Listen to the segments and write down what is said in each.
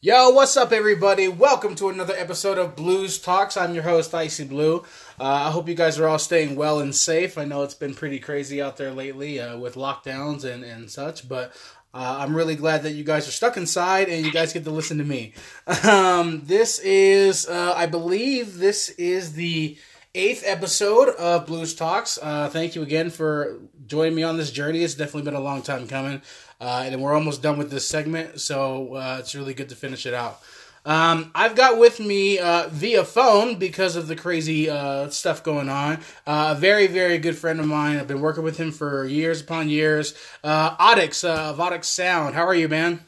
Yo, what's up, everybody? Welcome to another episode of Blues Talks. I'm your host, Icy Blue. Uh, I hope you guys are all staying well and safe. I know it's been pretty crazy out there lately uh, with lockdowns and, and such, but uh, I'm really glad that you guys are stuck inside and you guys get to listen to me. Um, this is, uh, I believe, this is the eighth episode of Blues Talks. Uh, thank you again for joining me on this journey. It's definitely been a long time coming. Uh, and we're almost done with this segment, so uh, it's really good to finish it out. Um, I've got with me uh, via phone because of the crazy uh, stuff going on. Uh, a very, very good friend of mine. I've been working with him for years upon years. Uh, Audix of Audix Sound. How are you, man?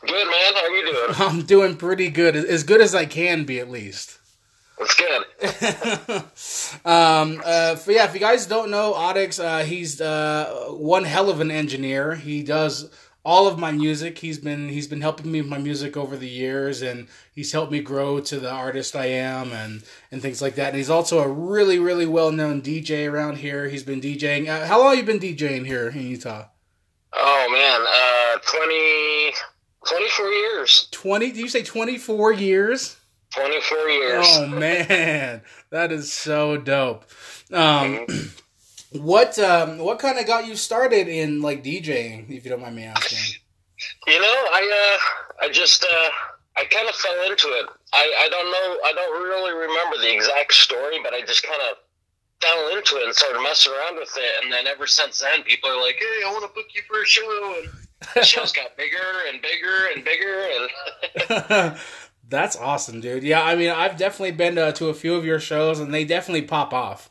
Good, man. How are you doing? I'm doing pretty good, as good as I can be, at least. That's good. um, uh, yeah, if you guys don't know Audix, uh, he's uh, one hell of an engineer. He does all of my music. He's been he's been helping me with my music over the years, and he's helped me grow to the artist I am, and and things like that. And he's also a really really well known DJ around here. He's been DJing. Uh, how long have you been DJing here in Utah? Oh man, uh, 20, 24 years. Twenty? Do you say twenty four years? 24 years. Oh man, that is so dope. Um, what um, what kind of got you started in like DJing, if you don't mind me asking? You know, I uh, I just uh, I kind of fell into it. I, I don't know, I don't really remember the exact story, but I just kind of fell into it and started messing around with it. And then ever since then, people are like, "Hey, I want to book you for a show." And the shows got bigger and bigger and bigger, and That's awesome, dude. Yeah, I mean, I've definitely been to, to a few of your shows, and they definitely pop off.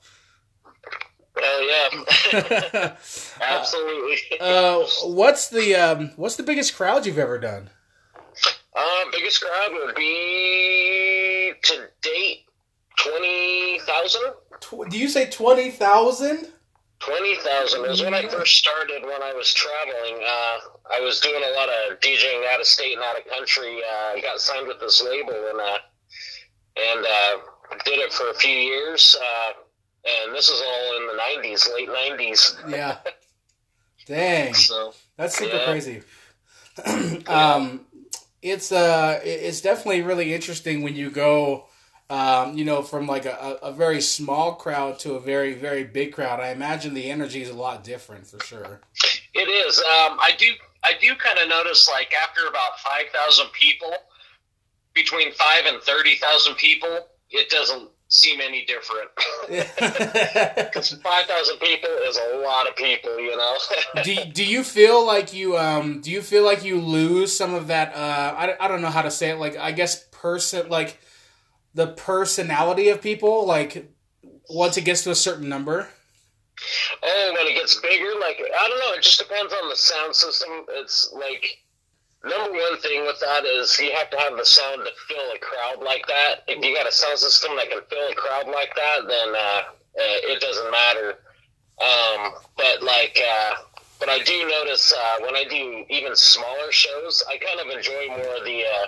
Oh yeah, absolutely. Uh, what's the um, what's the biggest crowd you've ever done? Um, biggest crowd would be to date twenty thousand. Tw- do you say twenty thousand? Twenty thousand was when I first started. When I was traveling, uh, I was doing a lot of DJing out of state and out of country. Uh, I got signed with this label and uh, and uh, did it for a few years. Uh, and this is all in the '90s, late '90s. Yeah. Dang. So That's super Yeah. crazy. um, it's uh, it's definitely really interesting when you go, um, you know, from like a, a very small crowd to a very very big crowd. I imagine the energy is a lot different for sure. It is. Um, I do. I do kind of notice, like after about five thousand people, between five and thirty thousand people, it doesn't seem any different. Because five thousand people is a lot of people, you know. do do you feel like you um do you feel like you lose some of that uh I, I don't know how to say it like I guess person like the personality of people like once it gets to a certain number. oh, when it gets bigger, like I don't know. It just depends on the sound system. It's like number one thing with that is you have to have the sound to fill a crowd like that. If you got a sound system that can fill a crowd like that, then uh, uh, it doesn't matter. Um, but like, uh, but I do notice uh, when I do even smaller shows, I kind of enjoy more of the, uh,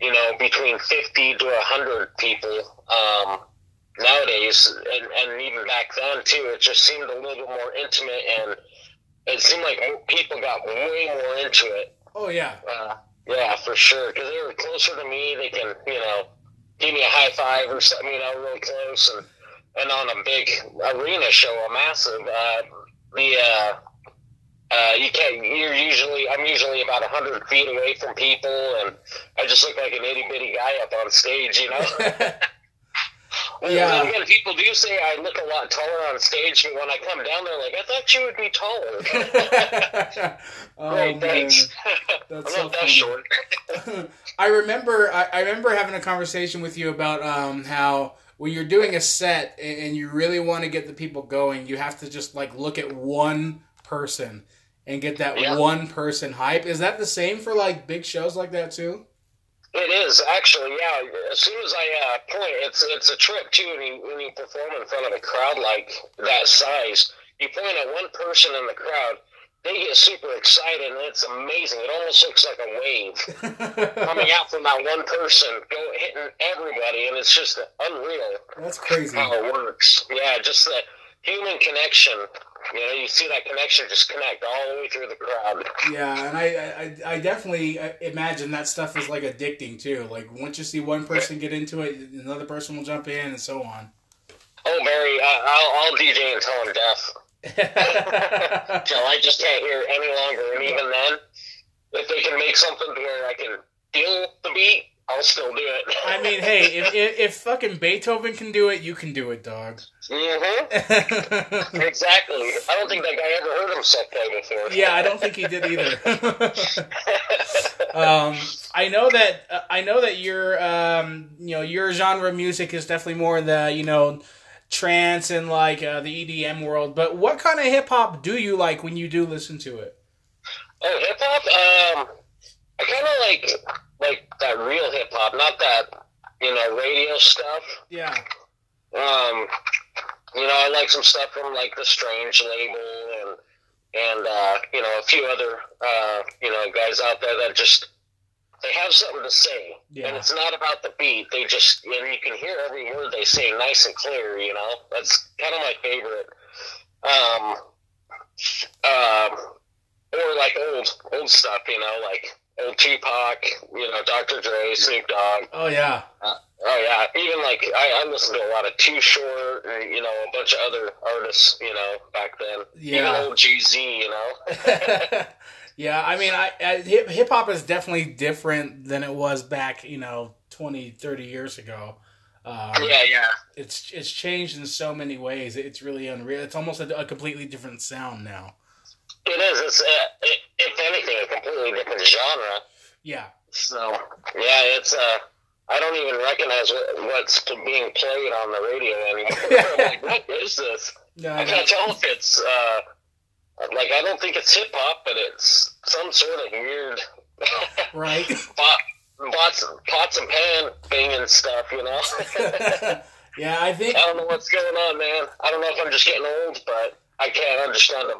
you know, between fifty to hundred people. Um, nowadays, and, and even back then too, it just seemed a little bit more intimate, and it seemed like people got way more into it. Oh yeah. Uh, yeah, for sure, because they were closer to me. They can, you know, give me a high five or something, you know, real close, and and on a big arena show, a massive, uh, the uh, uh, you can't. You're usually, I'm usually about a hundred feet away from people, and I just look like an itty bitty guy up on stage, you know. Yeah. again, people do say I look a lot taller on stage, but when I come down there, like I thought you would be taller. oh, Great, thanks. That's I'm so not that short. I remember I, I remember having a conversation with you about um, how when you're doing a set and, and you really want to get the people going, you have to just like look at one person and get that Yeah. one person hype. Is that the same for like big shows like that too? It is actually, yeah. As soon as I uh, point, it's it's a trip too. When you when you perform in front of a crowd like that size, you point at one person in the crowd, they get super excited, and it's amazing. It almost looks like a wave coming out from that one person, go hitting everybody, and it's just unreal That's crazy. how it works. Yeah, just the human connection You know, you see that connection just connect all the way through the crowd. Yeah, and I, I, I definitely uh, imagine that stuff is like addicting too. Like once you see one person get into it, another person will jump in, and so on. Oh, Mary, I, I'll, I'll DJ until I'm deaf. Till I just can't hear any longer, and even then, if they can make something where I can feel the beat, I'll still do it. I mean, hey, if, if, if fucking Beethoven can do it, you can do it, dog. Mm-hmm. exactly. I don't think that guy ever heard himself play before. yeah, I don't think he did either. um, I know that uh, I know that your um, you know your genre of music is definitely more the you know trance and like uh, the EDM world. But what kind of hip hop do you like when you do listen to it? Oh, hip hop. Um, I kind of like like that real hip hop, not that you know radio stuff. Yeah. Um, you know, I like some stuff from like the Strange label and and uh, you know a few other uh, you know guys out there that just they have something to say, Yeah. and it's not about the beat. They just you know you can hear every word they say nice and clear. You know, that's kind of my favorite. Um, um, or like old old stuff. You know, like old Tupac. You know, Dr. Dre, Snoop Dogg. Oh yeah. Oh yeah, even like I, I listened to a lot of Too Short, and, you know, a bunch of other artists, you know, back then. Yeah. Even old Jay-Z, you know. yeah, I mean, I, I hip hip hop is definitely different than it was back, you know, 20, 30 years ago. Um, yeah, yeah. it's it's changed in so many ways. It's really unreal. It's almost a, a completely different sound now. It is. It's uh, it, if anything, a completely different genre. Yeah, So yeah, it's uh, I don't even recognize what, what's being played on the radio anymore. I'm like, what is this? no, I can't tell if it's uh, like I don't think it's hip hop, but it's some sort of weird. right. pot, pots, pots and pan banging stuff, you know. yeah, I think I don't know what's going on, man. I don't know if I'm just getting old, but I can't understand them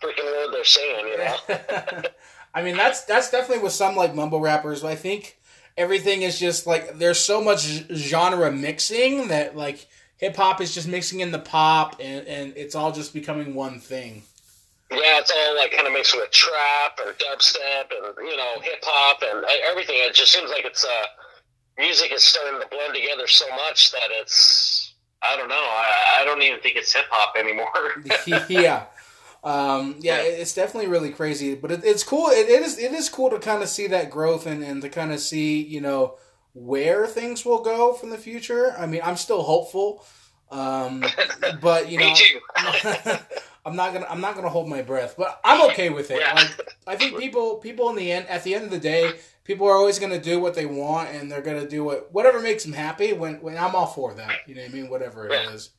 freaking word they're saying, you know. I mean, that's that's definitely with some like mumble rappers. I think everything is just like there's so much genre mixing that like hip hop is just mixing in the pop and and it's all just becoming one thing. yeah, it's all like kind of mixed with trap and dubstep and you know hip hop and everything. It just seems like it's uh, music is starting to blend together so much that it's I don't know. I, I don't even think it's hip hop anymore. yeah. Um, yeah, it- it's definitely really crazy, but it, it's cool. It, it is it is cool to kind of see that growth and, and to kind of see you know where things will go from the future. I mean, I'm still hopeful, um, but you know. I'm not gonna I'm not gonna hold my breath, but I'm okay with it. Yeah. Like I think people people in the end at the end of the day, people are always gonna do what they want and they're gonna do what whatever makes them happy. When when I'm all for that, you know what I mean? Whatever it Yeah. is.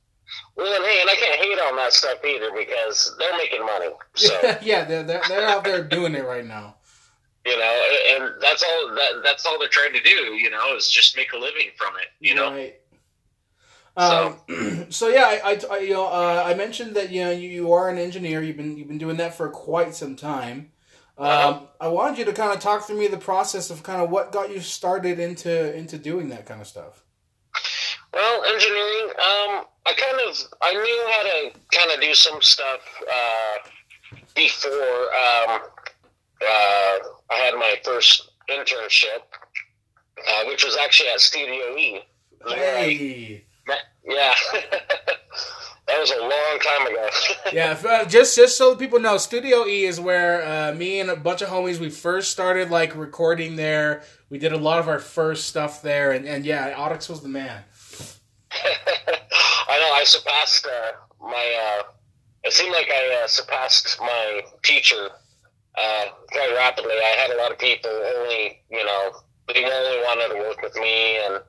Well, and hey, and I can't hate on that stuff either because they're making money. So yeah, they're, they're they're out there doing it right now. you know, and that's all that that's all they're trying to do. You know, is just make a living from it. You know. Right. Um, so yeah, I, I, I you know uh, I mentioned that you know you, you are an engineer. You've been you've been doing that for quite some time. Um, Uh-huh. I wanted you to kind of talk through me the process of kind of what got you started into into doing that kind of stuff. Well, engineering. Um, I kind of I knew how to kind of do some stuff uh, before um, uh, I had my first internship, uh, which was actually at Studio E. Where I yeah, that was a long time ago. yeah. uh, just just so people know, Studio E is where uh, me and a bunch of homies we first started like recording there. We did a lot of our first stuff there, and, and yeah, Audix was the man. I surpassed uh, my. Uh, it seemed like I uh, surpassed my teacher uh, quite rapidly. I had a lot of people only, you know, they only wanted to work with me and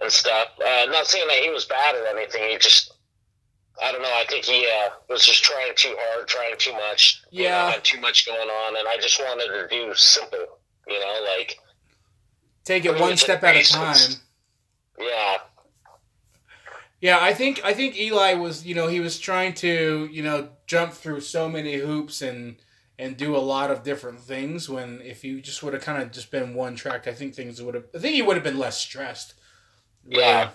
and stuff. Uh, not saying that he was bad or anything. He just, I don't know. I think he uh, was just trying too hard, trying too much. You know, Yeah. had too much going on, and I just wanted to do simple. You know, like Take it one step at a time. yeah. Yeah, I think I think Eli was, you know, he was trying to, you know, jump through so many hoops and and do a lot of different things. When if you just would have kind of just been one track, I think things would have. I think he would have been less stressed. Yeah.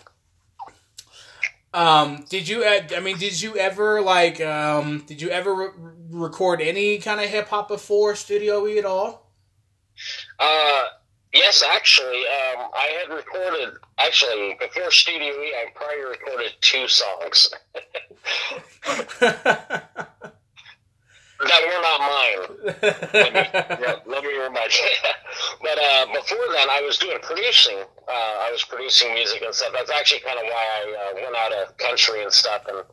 Um, did you? uh, I mean, did you ever like? Um, did you ever re- record any kind of hip hop before Studio E at all? Uh, yes, actually, um, I had recorded actually before Studio E. I probably recorded two songs that were not mine. Let me, yeah, let me remind you. but uh, before then, I was doing producing. Uh, I was producing music and stuff. That's actually kind of why I uh, went out of country and stuff and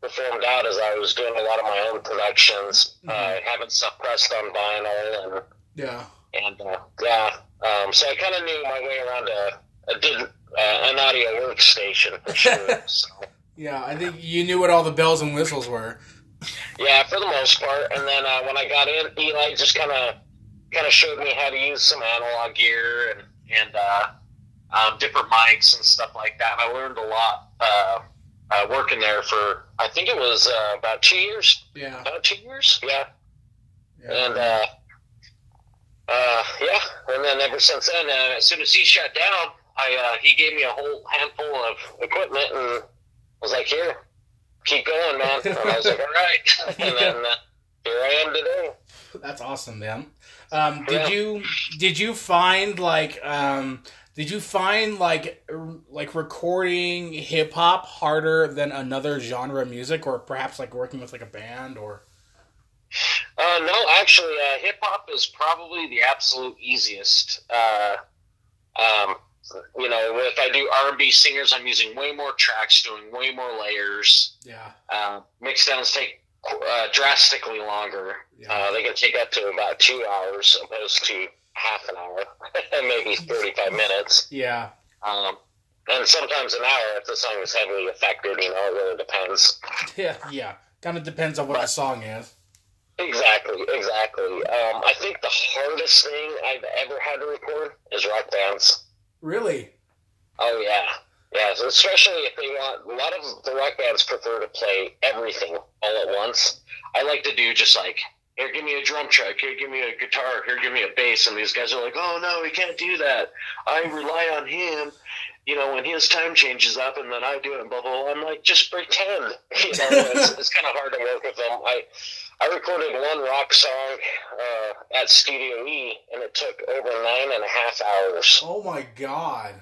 performed out, as I was doing a lot of my own productions, uh, having stuff pressed on vinyl and yeah. And uh, yeah. Um, so I kind of knew my way around a, a did uh, an audio workstation for sure. so. Yeah, I think you knew what all the bells and whistles were. Yeah, for the most part. And then uh, when I got in, Eli just kind of kind of showed me how to use some analog gear and and uh, um, different mics and stuff like that. And I learned a lot uh, uh, working there for I think it was uh, about two years. Yeah. About two years, yeah. yeah. And uh, yeah, and then ever since then, uh, as soon as he shut down, I uh, he gave me a whole handful of equipment and was like, "Here, keep going, man." And I was like, "All right." And then uh, here I am today. That's awesome, man. Um, did Yeah. you did you find like um, did you find like r- like recording hip hop harder than another genre of music, or perhaps like working with like a band or? Uh, no, actually, uh, hip hop is probably the absolute easiest. Uh, um, you know, if I do R and B singers, I'm using way more tracks, doing way more layers. Yeah, Uh, mix downs take uh, drastically longer. yeah, Uh, they can take up to about two hours opposed to half an hour, maybe 35 minutes. yeah, Um, and sometimes an hour if the song is heavily affected, you know, it really depends. yeah, yeah. Kind of depends on what the song is. Exactly, exactly. Um, I think the hardest thing I've ever had to record is rock bands. Really? Oh, yeah. Yeah, so especially if they want, a lot of the rock bands prefer to play everything all at once. I like to do just like, here, give me a drum track, here, give me a guitar, here, give me a bass. And these guys are like, oh, no, we can't do that. I rely on him, you know, when his time changes up and then I do it and blah, blah, blah. I'm like, just pretend. You know, it's, it's kind of hard to work with them. I, I recorded one rock song uh, at Studio E, and it took over nine and a half hours Oh my god!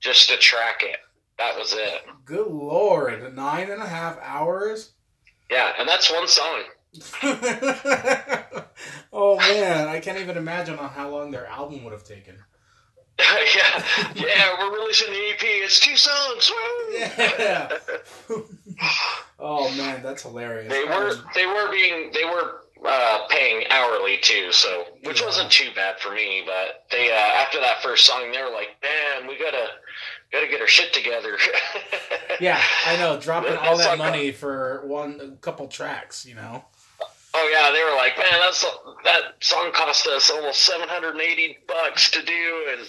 just to track it. That was it. Good lord! Nine and a half hours. Yeah, and that's one song. oh man, I can't even imagine on how long their album would have taken. yeah, yeah, we're releasing the EP. It's two songs. Woo! Yeah. oh man, that's hilarious. They were was- they were being they were uh, paying hourly too, so which Yeah. wasn't too bad for me. But they uh, after that first song, they were like, "Man, we gotta gotta get our shit together." yeah, I know, dropping all that money for one a couple tracks, you know. Oh yeah, they were like, man, that's that song cost us almost seven hundred and eighty bucks to do, and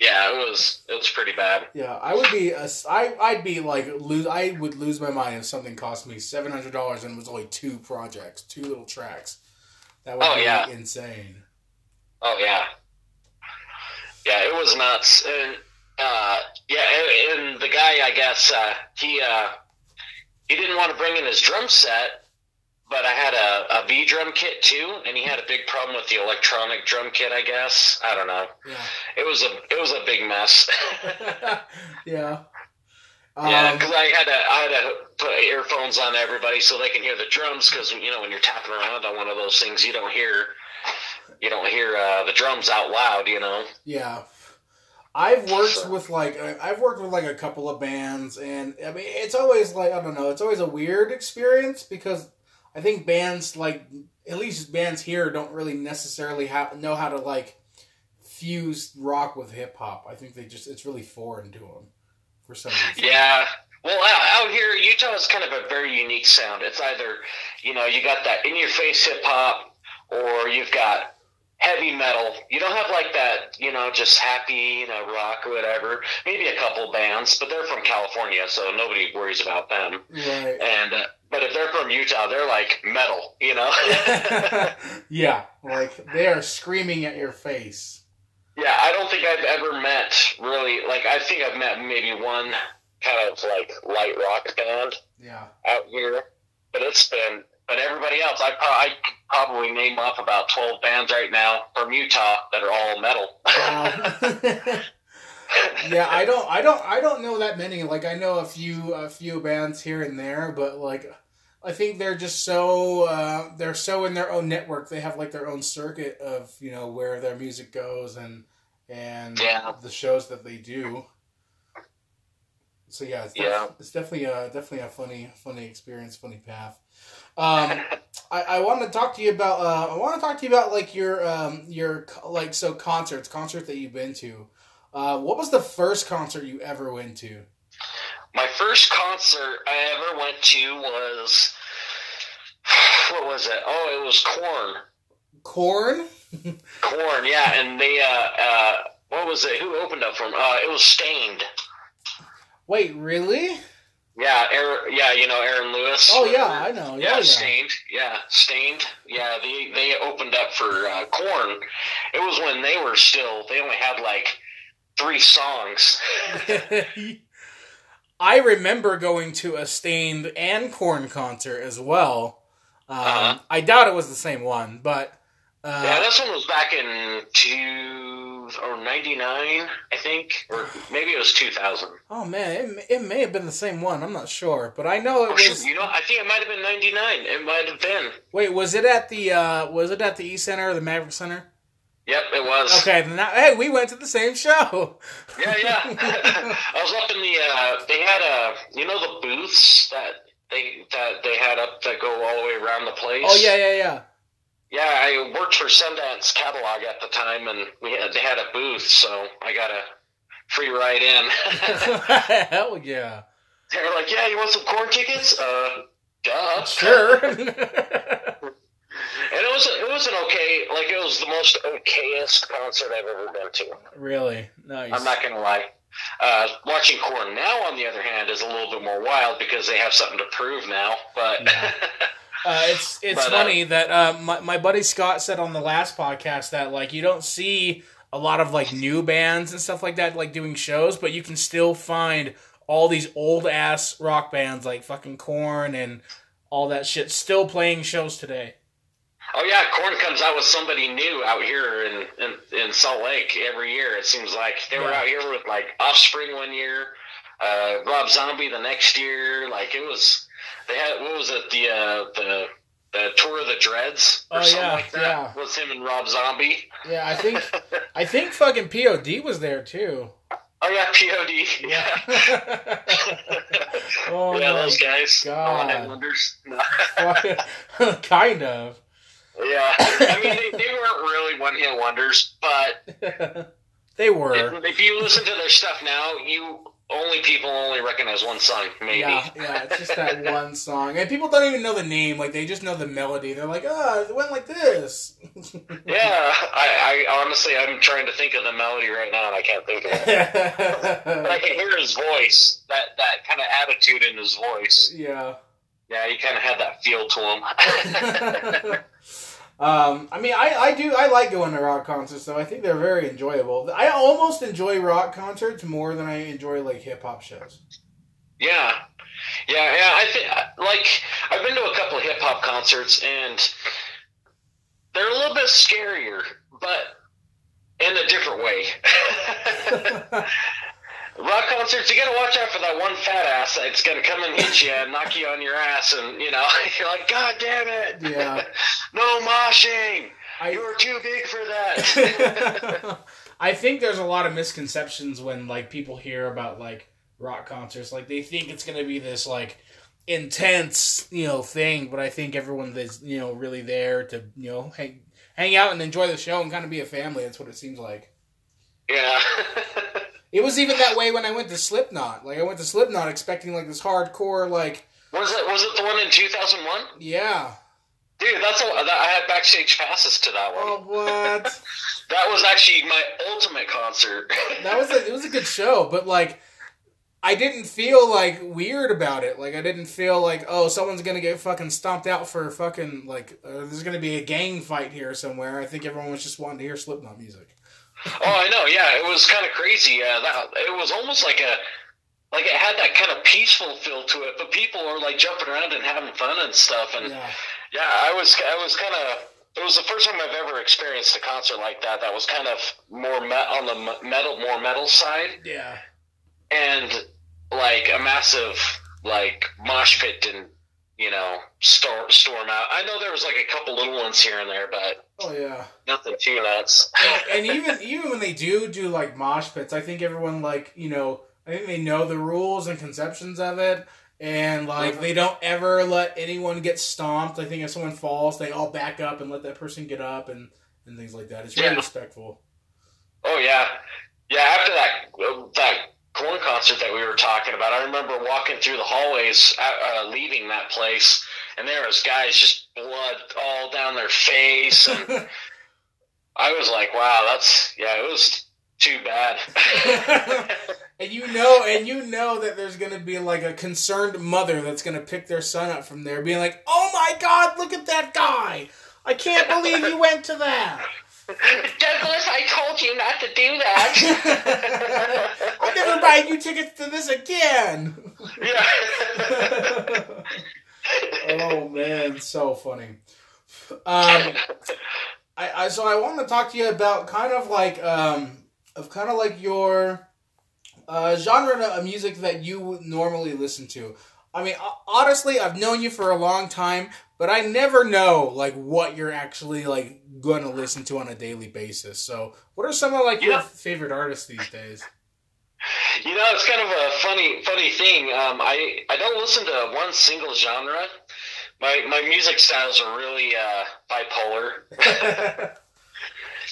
yeah, it was it was pretty bad. Yeah, I would be a, I I'd be like lose I would lose my mind if something cost me seven hundred dollars and it was only two projects, two little tracks. That would Oh, be yeah. insane. Oh yeah, yeah, it was nuts, and uh, yeah, and, and the guy, I guess uh, he uh, he didn't want to bring in his drum set. But I had a, a V drum kit too, and he had a big problem with the electronic drum kit. I guess I don't know. Yeah. It was a it was a big mess. yeah. Yeah, Um, because I had to I had to put earphones on everybody so they can hear the drums. Because you know when you're tapping around on one of those things, you don't hear you don't hear uh, the drums out loud. You know. Yeah. I've worked So- with like I- I've worked with like a couple of bands and I mean it's always like I don't know it's always a weird experience because I think bands like at least bands here don't really necessarily have know how to like fuse rock with hip hop. I think they just it's really foreign to them for some reason. Yeah. Well, out, out here, Utah is kind of a very unique sound. It's either you know you got that in your face hip hop, or you've got heavy metal. You don't have like that, you know, just happy, you know, rock or whatever. Maybe a couple bands, but they're from California, so nobody worries about them. Right. And uh, but if they're from Utah, they're like metal, you know. yeah, like they are screaming at your face. yeah, I don't think I've ever met really like I think I've met maybe one kind of like light rock band Yeah. out here. But it's been, but everybody else, I, I probably name off about 12 bands right now from Utah that are all metal. Wow. yeah, I don't, I don't, I don't know that many. Like, I know a few, a few bands here and there, but like, I think they're just so, uh, they're so in their own network. They have like their own circuit of, you know, where their music goes and and Yeah. the shows that they do. So yeah, it's, def- Yeah. it's definitely a definitely a funny, funny experience, funny path. Um, I, I want to talk to you about. Uh, I want to talk to you about like your um, your like so concerts, concerts that you've been to. Uh, what was the first concert you ever went to? My first concert I ever went to was, what was it? Oh, it was Korn. Korn. Korn, yeah, and they, uh, uh, what was it? Who opened up for 'em? Uh, it was Staind. Wait, really? Yeah, Aaron, yeah, you know Aaron Lewis. Oh yeah, I know. Yeah, Yeah, yeah. Staind. Yeah, Staind. Yeah, they they opened up for uh, Korn. It was when they were still. They only had like three songs. I remember going to a Staind and Korn concert as well. Um, Uh-huh. I doubt it was the same one, but uh, yeah, this one was back in two or ninety nine, I think, or maybe it was two thousand. oh man, it, may- it may have been the same one. I'm not sure, but I know it Oh, was. shoot, you know, I think it might have been ninety nine. It might have been. Wait, was it at the uh, was it at the E Center or the Maverik Center? Yep, it was. Okay, then that, hey, we went to the same show. Yeah, yeah. I was up in the. Uh, they had a, you know, the booths that they that they had up that go all the way around the place. Oh yeah, yeah, yeah. Yeah, I worked for Sundance Catalog at the time, and we had they had a booth, so I got a free ride in. Hell yeah. they were like, "Yeah, you want some Korn tickets?" Uh, duh. Sure. Was it was an okay, like it was the most okayest concert I've ever been to. really nice. I'm not gonna lie. Uh, watching Korn now, on the other hand, is a little bit more wild because they have something to prove now. But Yeah. Uh, it's it's But, uh, funny that uh, my my buddy Scott said on the last podcast that like you don't see a lot of like new bands and stuff like that like doing shows, but you can still find all these old ass rock bands like fucking Korn and all that shit still playing shows today. Oh yeah, Korn comes out with somebody new out here in, in in Salt Lake every year. It seems like they were out here with like Offspring one year, uh, Rob Zombie the next year. Like it was, they had what was it the uh, the the tour of the Dreads or Oh, something yeah, like that yeah. was him and Rob Zombie. Yeah, I think I think fucking POD was there too. Oh yeah, POD. Yeah. Oh yeah, those guys. God. Kind of. Yeah, I mean they, they weren't really one hit wonders, but they were. if, if you listen to their stuff now, you only people only recognize one song, maybe. Yeah, yeah, it's just that one song, and people don't even know the name. Like they just know the melody. They're like, "Oh, it went like this." Yeah, I, I honestly I'm trying to think of the melody right now, and I can't think of it. But I can hear his voice, that that kind of attitude in his voice. yeah. Yeah, he kind of had that feel to him. Um, I mean, I, I do I like going to rock concerts though. I think they're very enjoyable. I almost enjoy rock concerts more than I enjoy like hip hop shows. Yeah, yeah, yeah. I think like I've been to a couple of hip hop concerts, and they're a little bit scarier, but in a different way. Rock concerts, you gotta watch out for that one fat ass that's gonna come and hit you and knock you on your ass, and you know you're like, God damn it! Yeah. no moshing. I- You're too big for that. I think there's a lot of misconceptions when like people hear about like rock concerts. Like they think it's gonna be this like intense, you know, thing, but I think everyone that's you know really there to you know hang hang out and enjoy the show and kind of be a family. That's what it seems like. yeah. It was even that way when I went to Slipknot. Like I went to Slipknot expecting like this hardcore like was it was it the one in 2001? yeah. Dude, that's a, that, I had backstage passes to that one. Oh what? That was actually my ultimate concert. that was a, it was a good show, but like I didn't feel like weird about it. Like I didn't feel like oh someone's gonna get fucking stomped out for fucking like uh, there's gonna be a gang fight here somewhere. I think everyone was just wanting to hear Slipknot music. Oh, I know. Yeah, it was kind of crazy. Uh, that it was almost like a like it had that kind of peaceful feel to it, but people are like jumping around and having fun and stuff. And yeah, yeah I was I was kind of it was the first time I've ever experienced a concert like that. That was kind of more me- on the metal, more metal side. Yeah, and like a massive like mosh pit didn't you know storm storm out. I know there was like a couple little ones here and there, but oh yeah, nothing too nuts. and even even when they do do like mosh pits, I think everyone like you know I think they know the rules and conceptions of it. And like mm-hmm. they don't ever let anyone get stomped. I think if someone falls, they all back up and let that person get up and, and things like that. It's very yeah. respectful. Oh yeah, yeah. After that that Korn concert that we were talking about, I remember walking through the hallways, uh, uh, leaving that place, and there was guys just blood all down their face, and I was like, "Wow, that's yeah." It was too bad. and you know, and you know that there's gonna be like a concerned mother that's gonna pick their son up from there, being like, "Oh my God, look at that guy! I can't believe you went to that." Douglas, I told you not to do that. I'm never buying you tickets to this again. Yeah. oh man, so funny. Um, I, I so I want to talk to you about kind of like um of kind of like your uh, genre of music that you normally listen to. I mean, honestly, I've known you for a long time, but I never know like what you're actually like going to listen to on a daily basis. So, what are some of like your favorite artists these days? You know, it's kind of a funny, funny thing. Um, I I don't listen to one single genre. My my music styles are really uh, bipolar.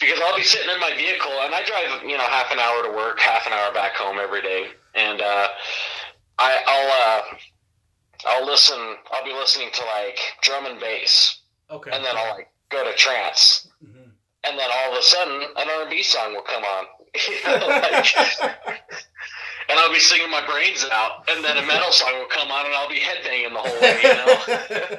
because I'll be sitting in my vehicle and I drive, you know, half an hour to work, half an hour back home every day, and uh, I, I'll uh, I'll listen. I'll be listening to like drum and bass, okay, and then I'll like go to trance, mm-hmm. and then all of a sudden an R and B song will come on, like, and I'll be singing my brains out, and then a metal song will come on, and I'll be headbanging the whole way, you know.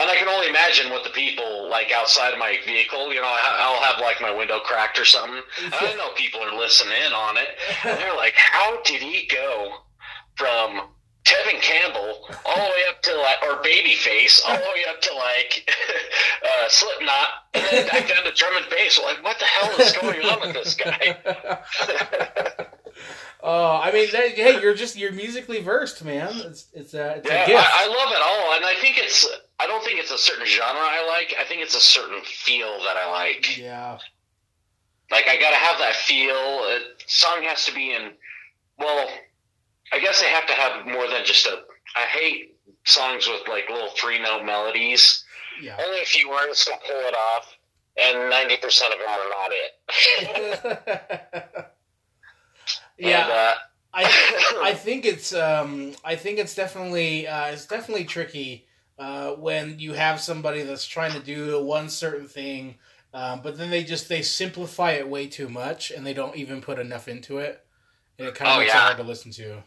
and I can only imagine what the people like outside of my vehicle. You know, I'll have like my window cracked or something. And I know people are listening in on it, and they're like, "How did he go from Tevin Campbell all the way up to like, or Babyface, all the way up to like uh, Slipknot, and then back down to drum and bass. Like, what the hell is going on with this guy? Oh, I mean, hey, you're just you're musically versed, man. It's it's, uh, it's yeah, a gift. I, I, love it all, and I think it's. I don't think it's a certain genre I like. I think it's a certain feel that I like. Yeah. Like I gotta have that feel. A song has to be in. Well, I guess they have to have more than just a. I hate songs with like little three note melodies. Yeah. Only a few artists can pull it off, and ninety percent of them are not it. Yeah, and, uh, I I think it's um I think it's definitely uh, it's definitely tricky uh, when you have somebody that's trying to do one certain thing, um, but then they just they simplify it way too much and they don't even put enough into it, and it kind of oh, makes yeah. it hard to listen to.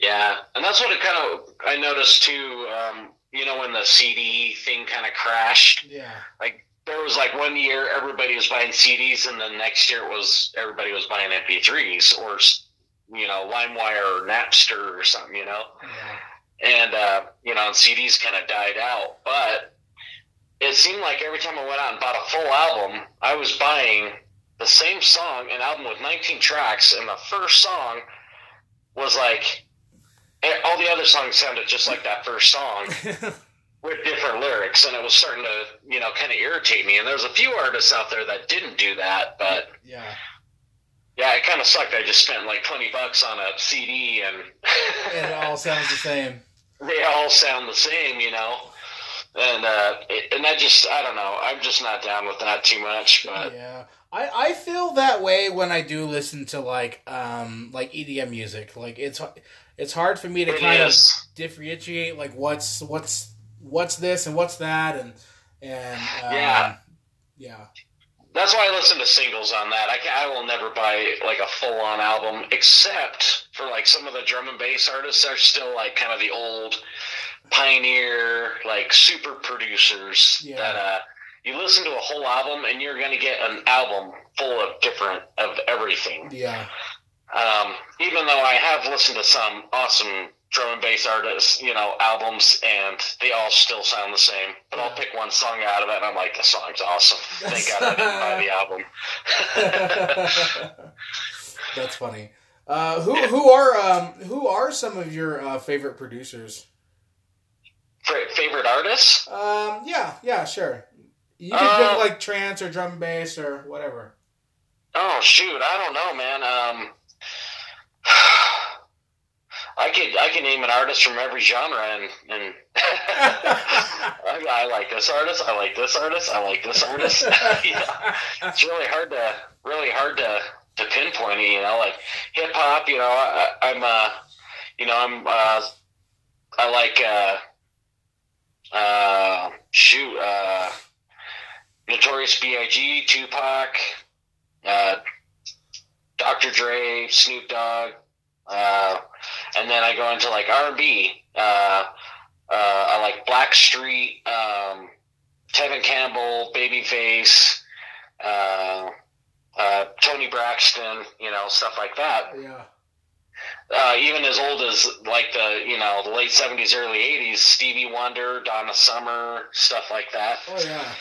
Yeah, and that's what it kind of I noticed too. Um, you know, when the CD thing kind of crashed. Yeah. Like there was like one year everybody was buying CDs, and the next year it was everybody was buying MP3s or you know LimeWire or Napster or something, you know. Yeah. And uh, you know, and CDs kind of died out, but it seemed like every time I went out and bought a full album, I was buying the same song, an album with 19 tracks, and the first song was like all the other songs sounded just like that first song. with different lyrics, and it was starting to, you know, kind of irritate me. And there's a few artists out there that didn't do that, but yeah, yeah, it kind of sucked. I just spent like twenty bucks on a CD, and it all sounds the same. They all sound the same, you know. And uh, it, and that just I don't know. I'm just not down with that too much. But yeah, I, I feel that way when I do listen to like um like EDM music. Like it's it's hard for me to it kind is. of differentiate like what's what's what's this and what's that and and um, yeah yeah that's why I listen to singles on that. I, can, I will never buy like a full on album, except for like some of the drum and bass artists are still like kind of the old pioneer, like super producers yeah. that uh, you listen to a whole album and you're going to get an album full of different of everything. Yeah. Um, even though I have listened to some awesome drum and bass artists, you know, albums, and they all still sound the same. But I'll pick one song out of it, and I'm like, the song's awesome. Thank God I didn't buy the album. That's funny. Uh, who who are um, who are some of your uh, favorite producers? favorite artists? Um, yeah, yeah, sure. You can uh, pick like trance or drum and bass or whatever. Oh shoot, I don't know, man. Um, I could I can name an artist from every genre, and and I, I, like this artist, I like this artist, I like this artist. It's really hard to really hard to to pinpoint it. You know, like hip hop. You know, I, I'm uh, you know, I'm uh, I like uh, uh, shoot, uh, Notorious B.I.G., Tupac, uh, Dr. Dre, Snoop Dogg. Uh, and then I go into like R and B. Uh, uh, I like Blackstreet, um, Tevin Campbell, Babyface, uh, uh, Toni Braxton, you know, stuff like that. Yeah. Uh, even as old as like the you know the late seventies, early eighties, Stevie Wonder, Donna Summer, stuff like that. Oh yeah.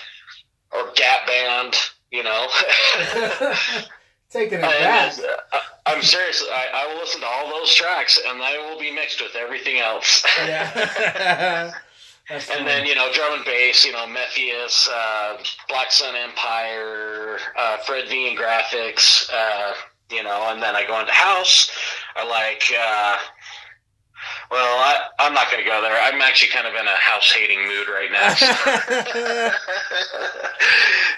Or Gap Band, you know. Taking it back. Uh, I'm serious. I, I, will listen to all those tracks, and they will be mixed with everything else. Yeah. and then you know drum and bass, you know Mefjus, uh, Black Sun Empire, uh, Fred V and Graphics, uh, you know, and then I go into house. I like uh, well, I, I'm not going to go there. I'm actually kind of in a house hating mood right now.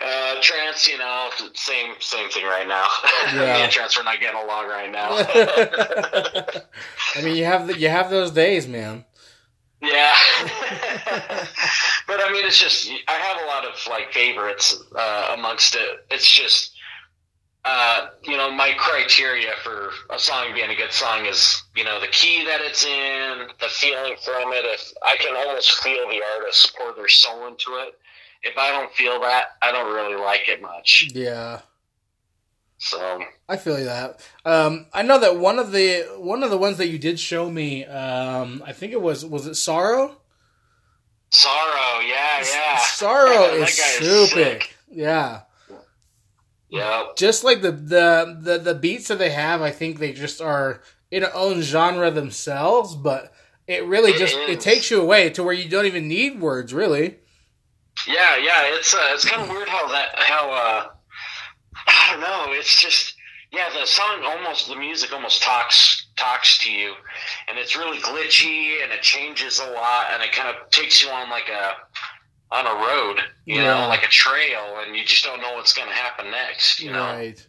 uh, trance, you know, same same thing right now. Yeah. Me and trance are not getting along right now. I mean, you have the, you have those days, man. Yeah, but I mean, it's just I have a lot of like favorites uh, amongst it. It's just uh, you know, my criteria for a song being a good song is, you know, the key that it's in, the feeling from it. If I can almost feel the artist pour their soul into it, if I don't feel that, I don't really like it much. Yeah. So I feel that. Um, I know that one of the one of the ones that you did show me, um, I think it was was it Sorrow. Sorrow, yeah, yeah. Sorrow is stupid. Yeah. Yeah. Just like the, the the the beats that they have, I think they just are in their own genre themselves, but it really it just is. it takes you away to where you don't even need words, really. Yeah, yeah, it's uh, it's kind of weird how that how uh I don't know, it's just yeah, the song almost the music almost talks talks to you and it's really glitchy and it changes a lot and it kind of takes you on like a on a road, you yeah. know, like a trail, and you just don't know what's going to happen next. You know, right?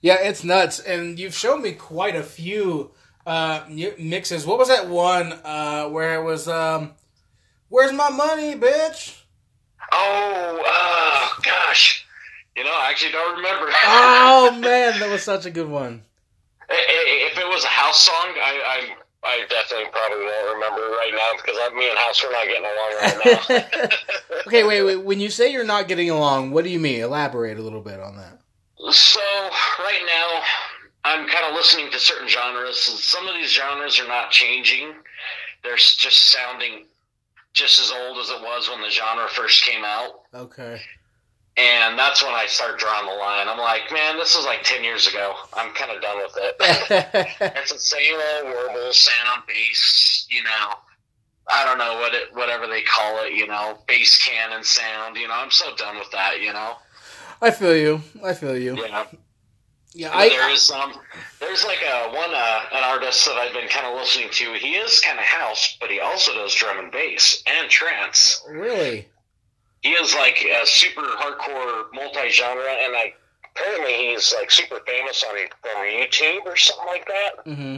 Yeah, it's nuts, and you've shown me quite a few uh, mixes. What was that one uh, where it was, um, "Where's my money, bitch"? Oh, uh, gosh, you know, I actually don't remember. oh man, that was such a good one. If it was a house song, I, I I definitely probably won't remember right now because I, me and House are not getting along right now. okay, wait, wait. When you say you're not getting along, what do you mean? Elaborate a little bit on that. So right now, I'm kind of listening to certain genres. Some of these genres are not changing; they're just sounding just as old as it was when the genre first came out. Okay. And that's when I start drawing the line. I'm like, man, this was like 10 years ago. I'm kind of done with it. it's the same old warble sound bass, you know. I don't know what it, whatever they call it, you know, bass cannon sound. You know, I'm so done with that. You know. I feel you. I feel you. Yeah. Yeah, I, there is um, there's like a one uh, an artist that I've been kind of listening to. He is kind of house, but he also does drum and bass and trance. Really? He is like a super hardcore multi-genre, and like apparently he's like super famous on from YouTube or something like that. Mm-hmm.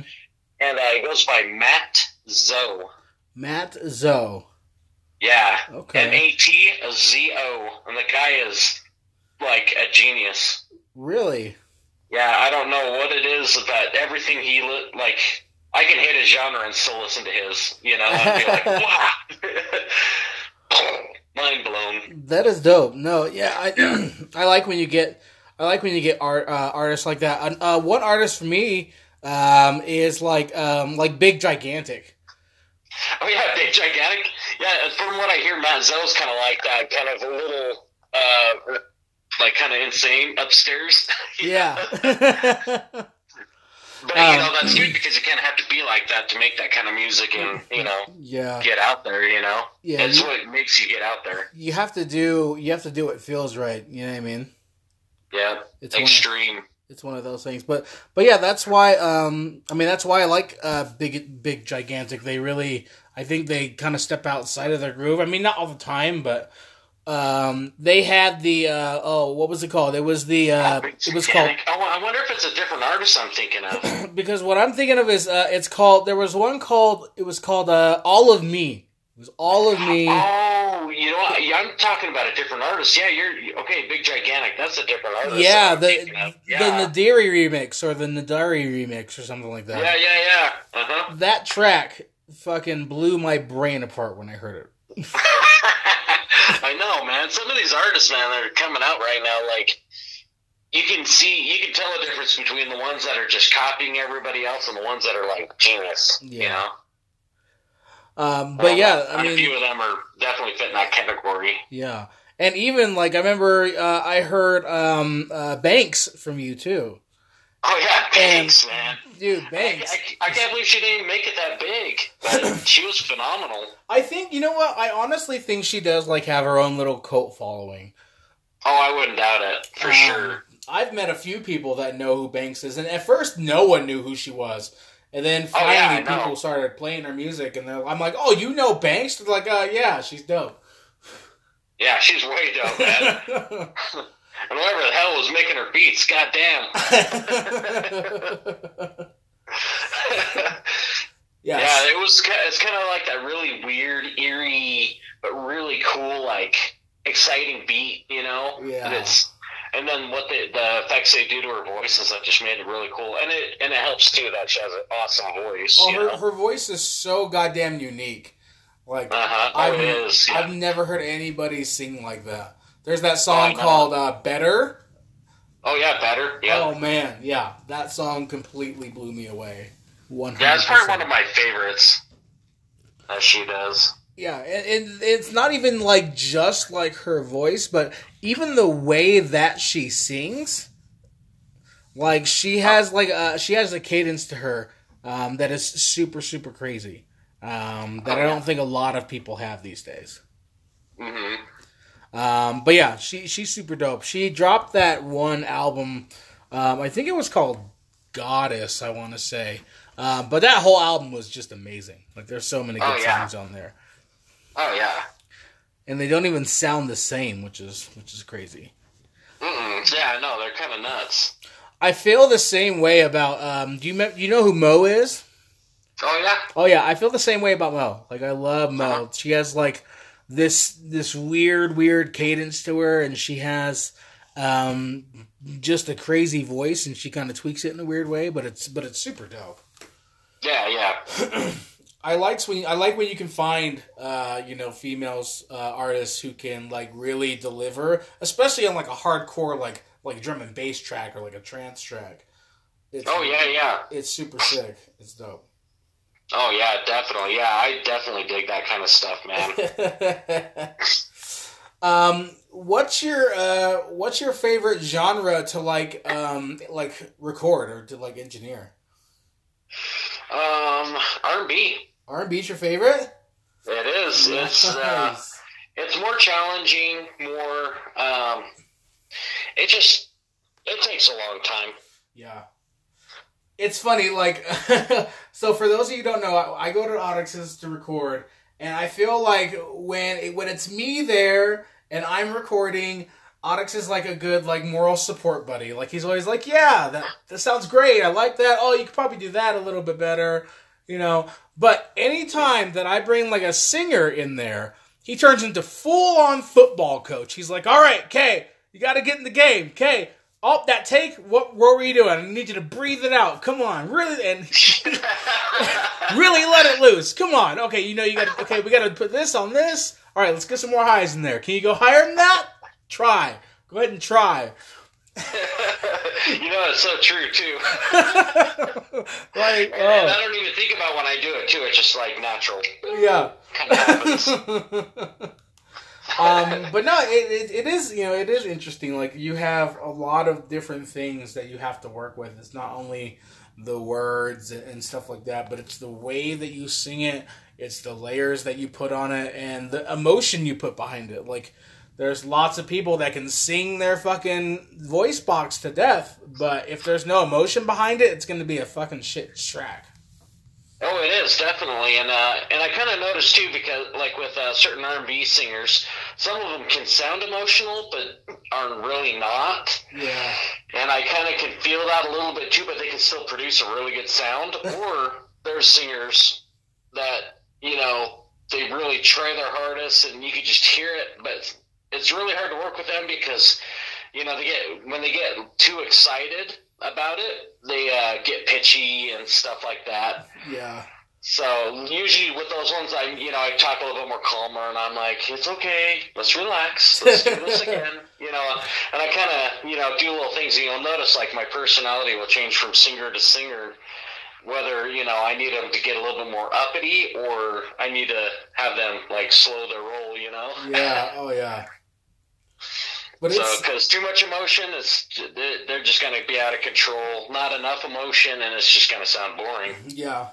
And uh, he goes by Mat Zo. Mat Zo. Yeah. Okay. M A T Z O, and the guy is like a genius. Really? Yeah, I don't know what it is that everything he li- like. I can hit his genre and still listen to his, you know, and be like, wow. mind blown. That is dope. No, yeah, I I like when you get I like when you get art uh, artists like that. Uh, one artist for me um, is like um, like Big Gigantic. Oh yeah, big gigantic. Yeah, from what I hear, Mat Zo's kind of like that, kind of a little, uh, like kind of insane upstairs. Yeah. But you Um, know that's good because you kind of have to be like that to make that kind of music and you know yeah. get out there. You know, Yeah, it's you- what makes you get out there. You have to do you have to do what feels right. You know what I mean? Yeah, It's one of- extreme. It's one of those things, but but yeah, that's why. Um, I mean, that's why I like uh, big, big, gigantic. They really, I think they kind of step outside of their groove. I mean, not all the time, but um, they had the uh, oh, what was it called? It was the uh, it was called. I wonder if it's a different artist I'm thinking of. because what I'm thinking of is uh, it's called. There was one called. It was called uh, All of Me. It was All of Me. Oh, you know, what? I'm talking about a different artist. Yeah, you're okay. Big gigantic. That's a different artist. Yeah, the yeah. the Nadiri remix or the Nadari remix or something like that. yeah, yeah, yeah. Uh huh. That track fucking blew my brain apart when I heard it. I know, man. Some of these artists, man, that are coming out right now, like you can see, you can tell the difference between the ones that are just copying everybody else and the ones that are like genius. You Yeah. know. Um, but yeah, I And a few of them are definitely fit in that category. yeah, and even like I remember uh, I heard um, uh, Banks from you too, Oh yeah, Banks, man. dude. Banks. I, I can't believe she didn't even make it that big. She was phenomenal. I think you know what I honestly think she does like have her own little cult following. Oh, I wouldn't doubt it for Um, sure. I've met a few people that know who Banks is, and at first no one knew who she was. And then Oh, yeah, finally, people started playing her music, and they're, I'm like, "Oh, you know Banks?" They're like, "Uh, yeah, she's dope." Yeah, she's way dope, man. and whoever the hell was making her beats, goddamn. yeah, Yeah, it was. It's kind of like that really weird, eerie, but really cool, like exciting beat, you know. Yeah. And it's and then what the the effects they do to her voice and stuff just made it really cool. And it and it helps too that she has an awesome voice. Oh, her, know. her voice is so goddamn unique. Like Uh huh. Oh, I've, is. Yeah. I've never heard anybody sing like that. There's that song I called uh, "Better." oh yeah, better. Yeah. Oh man, yeah, that song completely blew me away. One yeah, it's probably one of my favorites. That she does. Yeah, and, it's not even like just like her voice, but even the way that she sings. Like she has like a, she has a cadence to her um, that is super super crazy. Um, that Oh, I don't think a lot of people have these days. hmm Um, but yeah, she she's super dope. She dropped that one album. Um, I think it was called Goddess. I want to say, uh, but that whole album was just amazing. Like there's so many good Oh, yeah. songs on there, Oh yeah. and they don't even sound the same, which is which is crazy. Mm-mm. Yeah, no, they're kind of nuts. I feel the same way about. Um, do you me- you know who Mo is? Oh yeah. Oh yeah, I feel the same way about Mo. Like I love Mo. Uh-huh. She has like this this weird weird cadence to her, and she has um, just a crazy voice, and she kind of tweaks it in a weird way. But it's but it's super dope. Yeah, yeah. I likes when I like when you can find uh, you know females uh, artists who can like really deliver, especially on like a hardcore like like drum and bass track or like a trance track. It's, Oh yeah, yeah. it's super sick. It's dope. Oh yeah, definitely. Yeah, I definitely dig that kind of stuff, man. um, what's your uh, what's your favorite genre to like um, like record or to like engineer? um, R and B. R and B's your favorite? It is. It's uh, it's more challenging. More. Um, it just it takes a long time. Yeah. It's funny, like, so for those of you don't know, I, I go to Onyx's to record, and I feel like when when it's me there and I'm recording, Onyx is like a good like moral support buddy. Like he's always like, "Yeah, that that sounds great. I like that. Oh, you could probably do that a little bit better." You know, but anytime that I bring like a singer in there, he turns into full on football coach. He's like, "All right, okay, you got to get in the game, okay." Oh, that take. What, what were you doing? I need you to breathe it out. Come on, really, and really let it loose. Come on. Okay, you know you got. Okay, we got to put this on this. All right, let's get some more highs in there. Can you go higher than that? Try. Go ahead and try. you know, it's so true too. like, And, and oh. I oh, don't even think about when I do it too. It's just like natural. yeah. Kind of happens. Um, but no, it, it, it is you know it is interesting. Like you have a lot of different things that you have to work with. It's not only the words and, stuff like that, but it's the way that you sing it. It's the layers that you put on it and the emotion you put behind it. Like there's lots of people that can sing their fucking voice box to death, but if there's no emotion behind it, it's going to be a fucking shit track. Oh, it is definitely, and uh, and I kind of noticed too because like with uh, certain R and B singers, some of them can sound emotional but are really not, Yeah. and I kind of can feel that a little bit too. But they can still produce a really good sound. or there's singers that you know they really try their hardest, and you could just hear it, but it's really hard to work with them because you know they get when they get too excited about it, they uh, get pitchy and stuff like that. Yeah. So usually with those ones, I you know I talk a little bit more calmer, and I'm like, it's okay, let's relax, let's do this again, you know. And I kind of you know do little things, and you'll notice like my personality will change from singer to singer, whether you know I need them to get a little bit more uppity, or I need to have them like slow their roll, you know. Yeah. Oh yeah. But So, because too much emotion is, they're- they're just going to be out of control. Not enough emotion, and it's just going to sound boring. Yeah,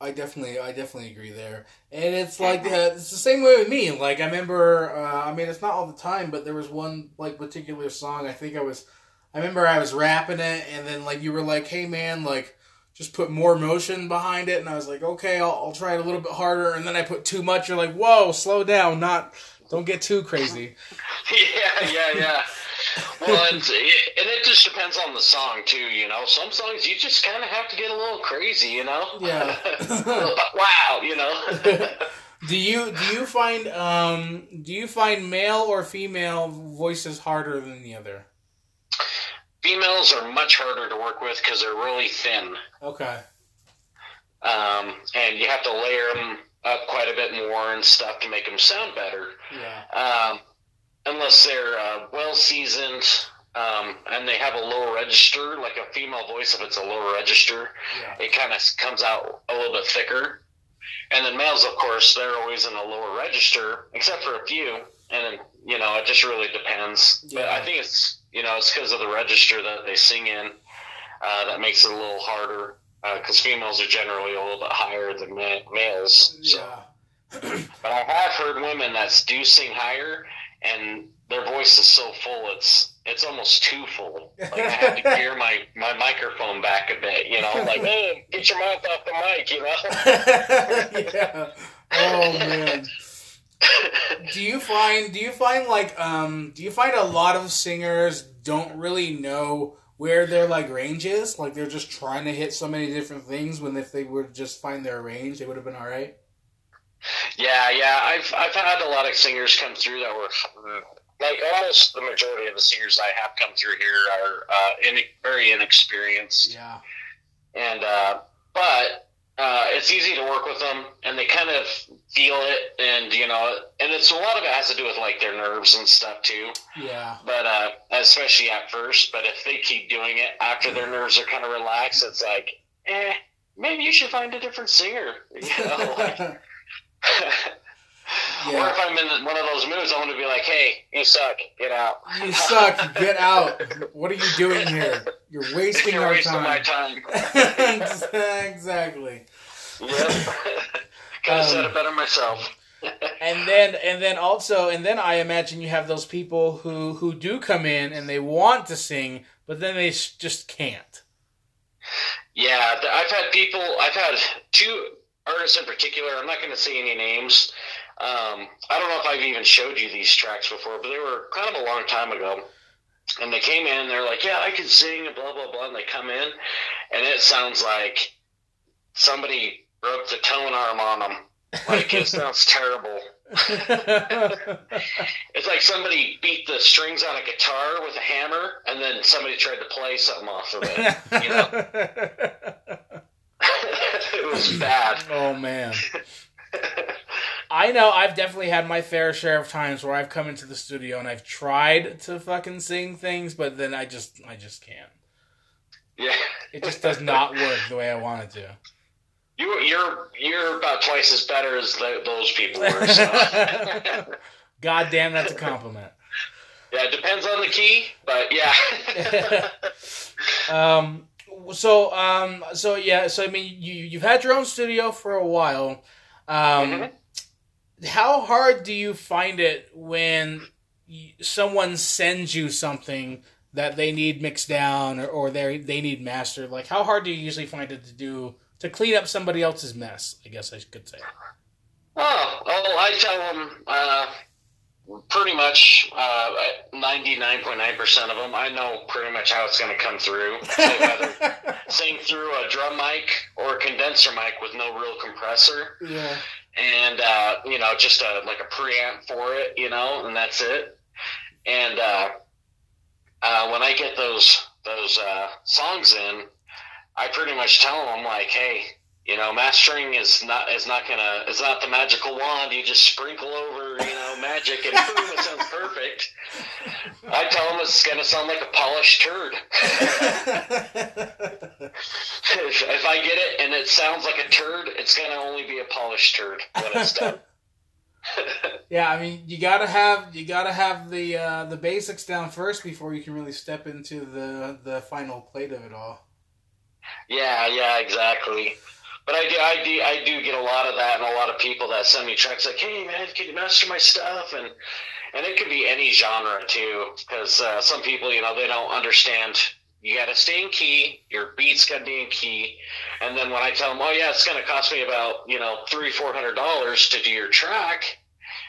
I definitely, I definitely agree there. And it's like uh, it's the same way with me. Like I remember, uh, I mean, it's not all the time, but there was one like particular song. I think I was, I remember I was rapping it, and then like you were like, "Hey man, like." Just put more emotion behind it, and I was like, "Okay, I'll, I'll try it a little bit harder." And then I put too much. You're like, "Whoa, slow down! Not, don't get too crazy." yeah, yeah, yeah. Well, and, and it just depends on the song too. You know, some songs you just kind of have to get a little crazy. You know. Yeah. wow. You know. Do you do you find um do you find male or female voices harder than the other? Females are much harder to work with because they're really thin. Okay. um, and you have to layer them up quite a bit more and stuff to make them sound better. Yeah. Um, unless they're uh, well seasoned um, and they have a lower register, like a female voice, if it's a lower register, Yeah. it kind of comes out a little bit thicker. And then males, of course, they're always in a lower register, except for a few. And then, you know, it just really depends. But I think it's, you know, it's because of the register that they sing in uh, that makes it a little harder. Because females are generally a little bit higher than ma- males. So. Yeah. But I have heard women that do sing higher, and their voice is so full, it's it's almost too full. Like I have to gear my, my microphone back a bit, you know, like, hey, get your mouth off the mic, you know. yeah. Oh man. Do you find do you find like um do you find a lot of singers don't really know where their like range is? Like they're just trying to hit so many different things when if they would just find their range, they would have been all right. yeah, yeah, I've I've had a lot of singers come through that were like almost the majority of the singers I have come through here are uh, in, very inexperienced. Yeah. and uh, but uh, it's easy to work with them, and they kind of feel it, and you know, and it's a lot of it has to do with like their nerves and stuff too. Yeah. But uh, especially at first, but if they keep doing it after their nerves are kind of relaxed, it's like, eh, maybe you should find a different singer. You know, like, or Yeah. if I'm in one of those moods, I'm going to be like, hey, you suck, get out. You suck. Get out. What are you doing here? You're wasting You're our wasting time. my time. exactly. Yep. Could have said Um, it better myself. And then and then also and then I imagine you have those people who who do come in and they want to sing, but then they just can't. Yeah, I've had people. I've had two artists in particular. I'm not going to say any names. Um, I don't know if I've even showed you these tracks before, but they were kind of a long time ago. And they came in. They're like, "Yeah, I can sing," and blah blah blah. And they come in, and it sounds like somebody broke the tone arm on them. Like it sounds terrible. It's like somebody beat the strings on a guitar with a hammer, and then somebody tried to play something off of it. You know, it was bad. oh man. I know I've definitely had my fair share of times where I've come into the studio and I've tried to fucking sing things, but then I just I just can't. Yeah. It just does not work the way I want it to. You, you're you're about twice as better as the, those people were. So. God damn, that's a compliment. yeah, it depends on the key, but yeah. Um, so um, so yeah, so I mean, you you've had your own studio for a while. Um, Mhm. how hard do you find it when someone sends you something that they need mixed down or, or they they need mastered? Like, how hard do you usually find it to do to clean up somebody else's mess? I guess I could say. Oh, oh, I tell them uh, pretty much uh, 99.9% of them. I know pretty much how it's going to come through. So sing through a drum mic or a condenser mic with no real compressor, yeah. and uh, you know, just a like a preamp for it, you know, and that's it. And uh, uh, when I get those those uh, songs in, I pretty much tell them, I'm like, hey, you know, mastering is not is not gonna it's not the magical wand. You just sprinkle over, you know, magic and boom, it sounds perfect. I tell them it's gonna sound like a polished turd. if, if I get it and it sounds like a turd, it's gonna only be a polished turd when it's done. yeah, I mean, you gotta have you gotta have the uh, the basics down first before you can really step into the the final plate of it all. Yeah, yeah, exactly. But I do, I do, I do get a lot of that, and a lot of people that send me tracks like, "Hey, man, can you master my stuff?" And and it could be any genre too, because uh, some people, you know, they don't understand. You got to stay in key. Your beats got to be in key. And then when I tell them, "Oh yeah, it's going to cost me about you know three, four hundred dollars to do your track,"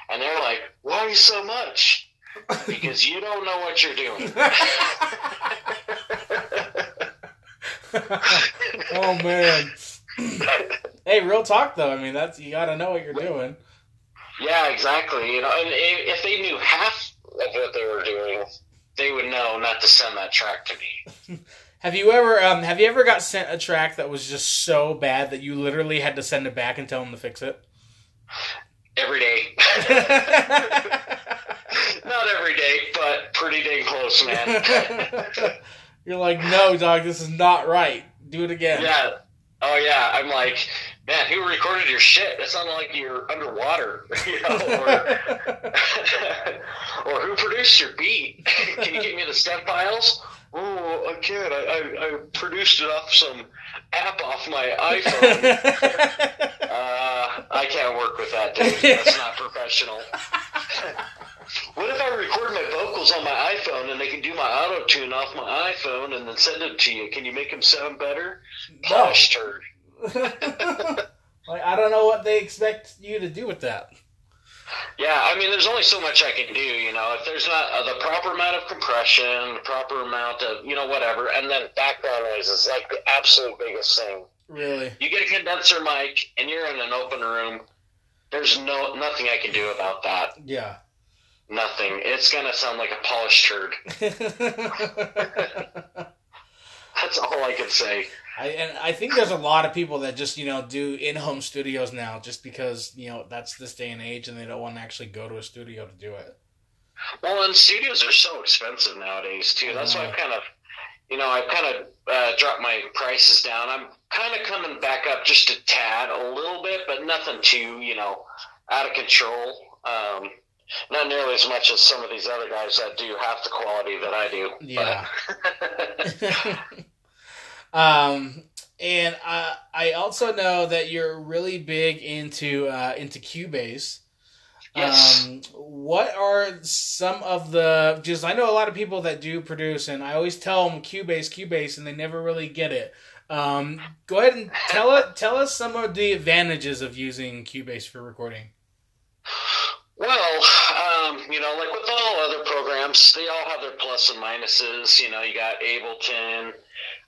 and they're like, "Why so much?" because you don't know what you're doing. oh man. Hey, real talk though. I mean, that's you gotta know what you're doing. Yeah, exactly. You know, and if they knew half of what they were doing, they would know not to send that track to me. Have you ever um have you ever got sent a track that was just so bad that you literally had to send it back and tell them to fix it? Every day. Not every day, but pretty dang close, man. You're like, no, dog, this is not right. Do it again. yeah. Oh yeah. I'm like, man, who recorded your shit? That sounded like you're underwater, you know, or, or who produced your beat? Can you get me the stem files? Oh, I can't. I, I, I produced it off some app off my iPhone. Uh, I can't work with that, dude. That's not professional. What if I record my vocals on my iPhone and they can do my auto tune off my iPhone and then send it to you? Can you make them sound better? No. Turd. like I don't know what they expect you to do with that. Yeah, I mean, there's only so much I can do, you know. If there's not uh, the proper amount of compression, the proper amount of, you know, whatever, and then background noise is like the absolute biggest thing. Really. You get a condenser mic and you're in an open room. There's no nothing I can do about that. Yeah. Nothing. It's gonna sound like a polished turd. That's all I can say. I, and I think there's a lot of people that just you know do in-home studios now, just because you know that's this day and age, and they don't want to actually go to a studio to do it. Well, and studios are so expensive nowadays too. That's why I've kind of, you know, I've kind of uh, dropped my prices down. I'm kind of coming back up just a tad, a little bit, but nothing too, you know, out of control. Um, not nearly as much as some of these other guys that do half the quality that I do. Yeah. Um, and uh, I also know that you're really big into uh, into Cubase. Yes. Um, what are some of the? Just I know a lot of people that do produce, and I always tell them Cubase, Cubase, and they never really get it. Um, go ahead and tell it. Tell us some of the advantages of using Cubase for recording. Well, um, you know, like with all other programs, they all have their plus and minuses. You know, you got Ableton,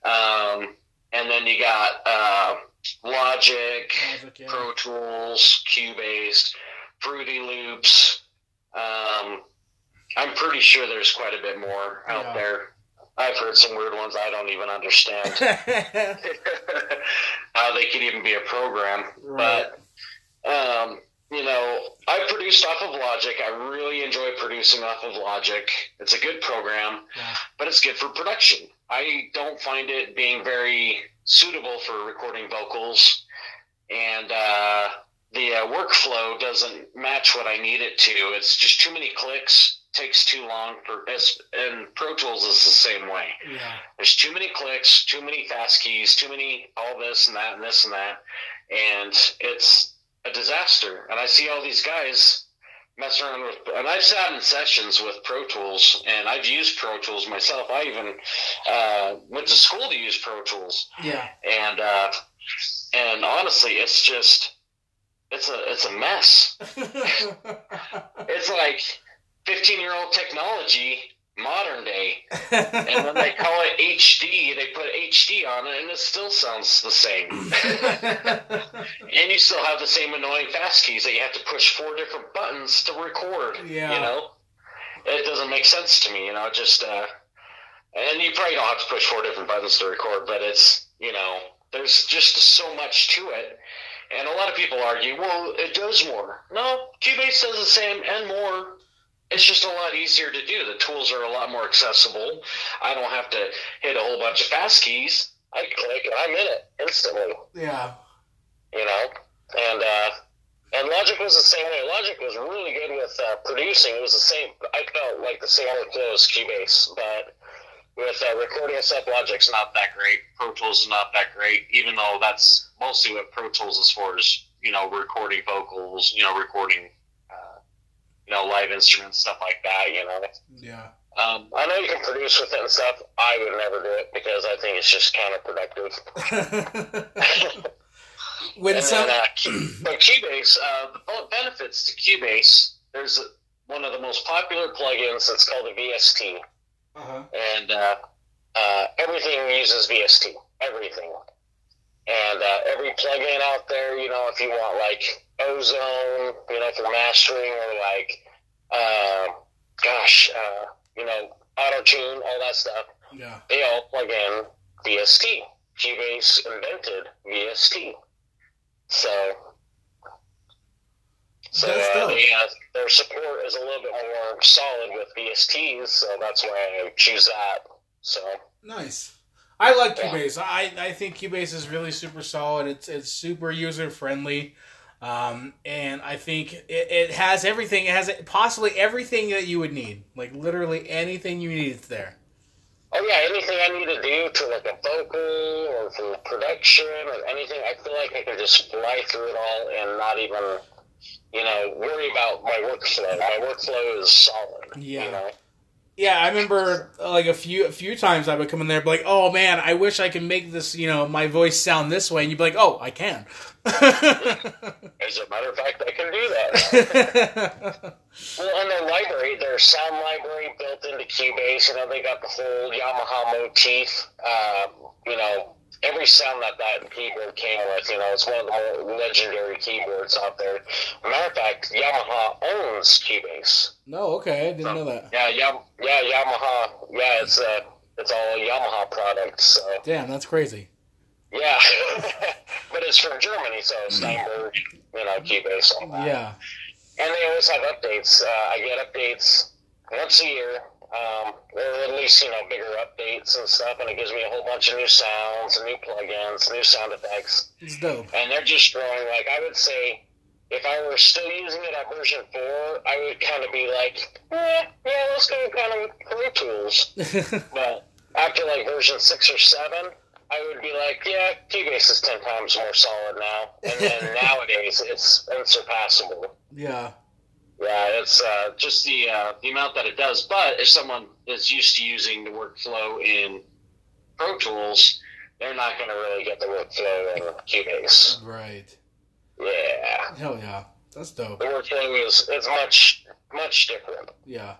um, and then you got uh, Logic, Logic, yeah. Pro Tools, Cubase, Fruity Loops. Um, I'm pretty sure there's quite a bit more out Yeah. there. I've heard some weird ones I don't even understand how they could even be a program. right. But um, you know, I produced off of Logic. I really enjoy producing off of Logic. It's a good program, Yeah. but it's good for production. I don't find it being very suitable for recording vocals, and uh, the uh, workflow doesn't match what I need it to. It's just too many clicks. Takes too long for and Pro Tools is the same way. Yeah. There's too many clicks, too many fast keys, too many all this and that and this and that, and it's a disaster. And I see all these guys messing around with, and I've sat in sessions with Pro Tools, and I've used Pro Tools myself. I even uh, went to school to use Pro Tools, Yeah. and uh, and honestly, it's just it's a it's a mess. It's like 15 year old technology, modern day. And when they call it HD, they put HD on it, and it still sounds the same. and you still have the same annoying fast keys that you have to push four different buttons to record. Yeah. You know, it doesn't make sense to me. You know, just uh, and you probably don't have to push four different buttons to record, but it's you know, there's just so much to it. And a lot of people argue, well, it does more. No, Cubase does the same and more. It's just a lot easier to do. The tools are a lot more accessible. I don't have to hit a whole bunch of fast keys. I click and I'm in it instantly, yeah. you know? And, uh, and Logic was the same way. Logic was really good with uh, producing. It was the same. I felt like the same workflow as Cubase, but with uh, recording and stuff, Logic's not that great. Pro Tools is not that great, even though that's mostly what Pro Tools is for. Is you know recording vocals, you know recording, you know live instruments, stuff like that. You know, Yeah. um, I know you can produce with it and stuff. I would never do it because I think it's just counterproductive. when And some then, uh, Q- but Cubase, uh, the benefits to Cubase, there's one of the most popular plugins that's called a VST, uh-huh. and uh, uh, everything uses VST, everything. And uh, every plugin out there, you know, if you want like Ozone, you know, for mastering, or like, uh, gosh, uh, you know, Auto Tune, all that stuff, yeah. they all plug in VST. Cubase invented VST. So, so uh, they, uh, their support is a little bit more solid with VSTs, so that's why I choose that. So, Nice. I like Yeah. Cubase. I, I think Cubase is really super solid. It's it's super user friendly, um, and I think it, it has everything. It has possibly everything that you would need. Like literally anything you need, it's there. oh yeah, anything I need to do to like a vocal or for production or anything, I feel like I can just fly through it all and not even, you know, worry about my workflow. My workflow is solid. Yeah. You know? Yeah, I remember like a few a few times I would come in there and be like, "Oh man, I wish I could make this, you know, my voice sound this way," and you'd be like, "Oh, I can." As a matter of fact, I can do that. Well, in their library, their sound library built into Cubase, you know, they got the whole Yamaha motif. Um, you know, every sound that that keyboard came with, you know, it's one of the more legendary keyboards out there. Matter of fact, Yamaha owns Cubase. no, okay, I didn't know that. Yeah, Yam- yeah, Yamaha. Yeah, it's uh, it's all Yamaha products. So Damn, that's crazy. yeah, but it's from Germany, so Steinberg, you know, Cubase. All that. Yeah, And they always have updates. Uh, I get updates once a year, um, or at least you know bigger updates and stuff, and it gives me a whole bunch of new sounds and new plugins, new sound effects, it's dope. and they're just growing. Like I would say, if I were still using it at version four, I would kind of be like, eh, yeah, let's go kind of with Pro Tools. But after like version six or seven. I would be like, yeah, Cubase is ten times more solid now, and then nowadays it's unsurpassable. yeah, Yeah, it's uh, just the uh, the amount that it does. But if someone is used to using the workflow in Pro Tools, they're not going to really get the workflow in Cubase. right. Yeah, Hell yeah, that's dope. the workflow is is much much different. Yeah.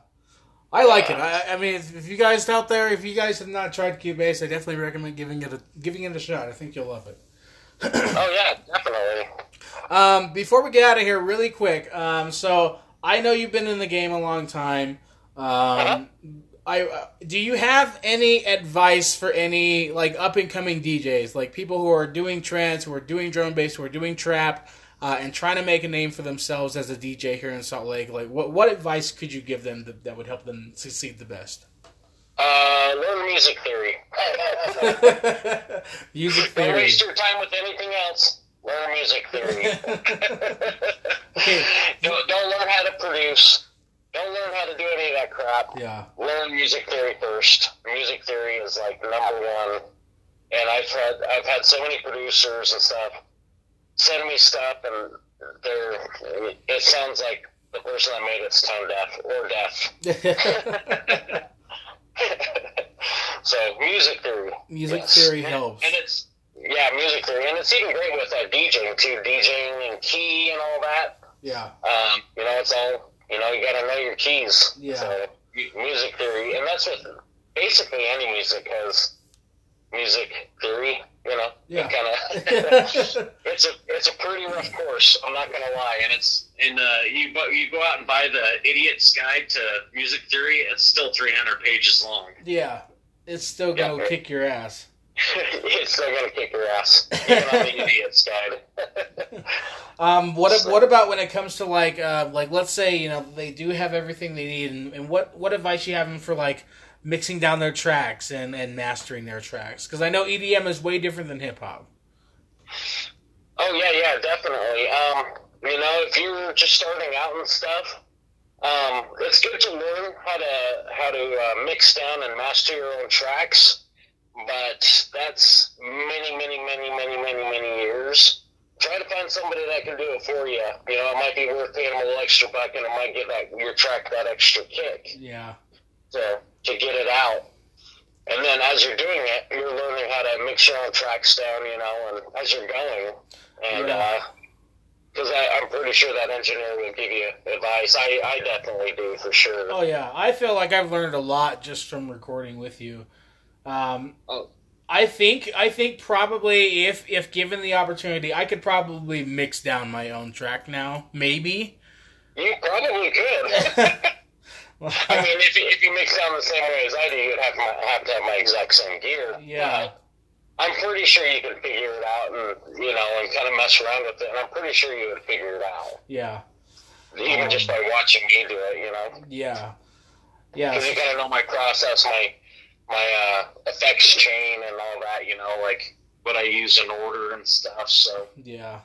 I like it. I, I mean, if, if you guys out there, if you guys have not tried Cubase, I definitely recommend giving it a giving it a shot. I think you'll love it. Oh yeah, definitely. Um, before we get out of here, really quick. Um, so I know you've been in the game a long time. Um, I uh, do you have any advice for any like up and coming DJs, like people who are doing trance, who are doing drum bass, who are doing trap? uh, and trying to make a name for themselves as a DJ here in Salt Lake, like what what advice could you give them that, that would help them succeed the best? Uh, learn music theory. music Don't theory. waste your time with anything else. Learn music theory. Okay. Don't, don't learn how to. Don't learn how to do any of that crap. Yeah. Learn music theory first. Music theory is like number one. And I've had I've had so many producers and stuff send me stuff, and they're it sounds like the person that made it's tone deaf or deaf. so music theory. music Yes. theory helps. And it's yeah, music theory, and it's even great with uh, DJing too, DJing and key and all that. Yeah. Um, you know, it's all you know. You got to know your keys. Yeah. So, music theory, and that's what basically any music has music theory. You know, Yeah. kind of. it's a it's a pretty rough course. I'm not gonna lie, and it's And uh, you bu- you go out and buy the Idiot's Guide to Music Theory. It's still 300 pages long. yeah. It's still gonna Yeah. kick your ass. it's still gonna kick your ass. Even on the idiot's guide. Um, what So- what about when it comes to like uh, like let's say you know they do have everything they need, and, and what what advice you have them for like mixing down their tracks and, and mastering their tracks? Because I know EDM is way different than hip hop. Oh yeah, yeah, definitely. Um, you know, if you're just starting out and stuff, um, it's good to learn how to how to uh, mix down and master your own tracks. But that's many, many, many, many, many, many years. Try to find somebody that can do it for you. You know, it might be worth paying them a little extra buck, and it might get that your track that extra kick Yeah, to to get it out. And then as you're doing it, you're learning how to mix your own tracks down, you know, and as you're going, and Yeah. Uh, because I I'm pretty sure that engineer will give you advice. I I definitely do for sure. Oh yeah, I feel like I've learned a lot just from recording with you. Um, Oh. I think I think probably if if given the opportunity, I could probably mix down my own track now. Maybe. You probably could. I mean, if you, if you mix down the same way as I do, you'd have my, have to have my exact same gear. Yeah. I'm pretty sure you can figure it out, and you know, and kind of mess around with it. And I'm pretty sure you would figure it out, yeah, even Um, just by watching me do it. You know. yeah, yeah. because you gotta know my process, my my uh, effects chain, and all that. You know, like what I use in order and stuff. So Yeah.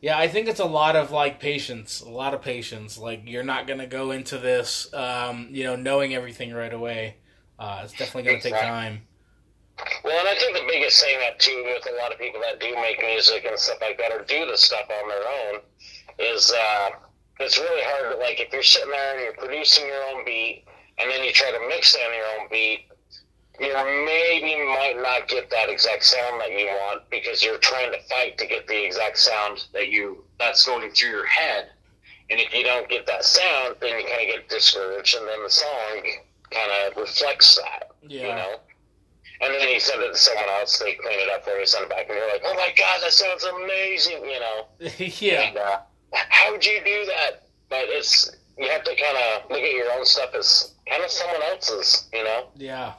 Yeah, I think it's a lot of like patience, a lot of patience. Like you're not gonna go into this, um, you know, knowing everything right away. Uh, it's definitely gonna take time. well, and I think the biggest thing that too with a lot of people that do make music and stuff like that, or do the stuff on their own, is uh, it's really hard to like if you're sitting there and you're producing your own beat, and then you try to mix down your own beat. You maybe might not get that exact sound that you want because you're trying to fight to get the exact sound that you that's going through your head. And if you don't get that sound, then you kind of get discouraged, and then the song kind of reflects that, you Yeah. know. And then you send it to someone else, they clean it up for you, send it back, and you're like, "Oh my god, that sounds amazing," you know. yeah. And, uh, how'd you do that? But it's you have to kind of look at your own stuff as kind of someone else's, you know. Yeah.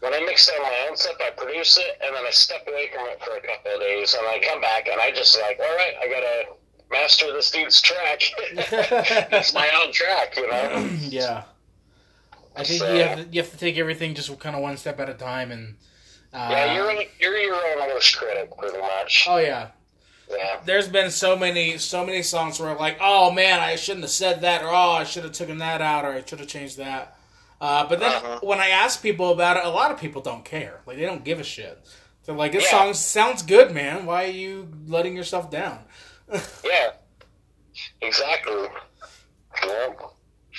When I mix down my own stuff, I produce it, and then I step away from it for a couple of days, and I come back, and I just like, all right, I gotta master this dude's track. it's my own track, you know. yeah. I think So- you have to, you have to take everything just kind of one step at a time and uh, Yeah, you're you're your own worst critic, pretty much. Oh yeah. Yeah. There's been so many so many songs where I'm like, oh man, I shouldn't have said that, or oh, I should have taken that out, or I should have changed that. Uh, but then Uh-huh. when I ask people about it, a lot of people don't care. Like they don't give a shit. They're like, this Yeah. song sounds good, man. Why are you letting yourself down? Yeah. Exactly. Yeah.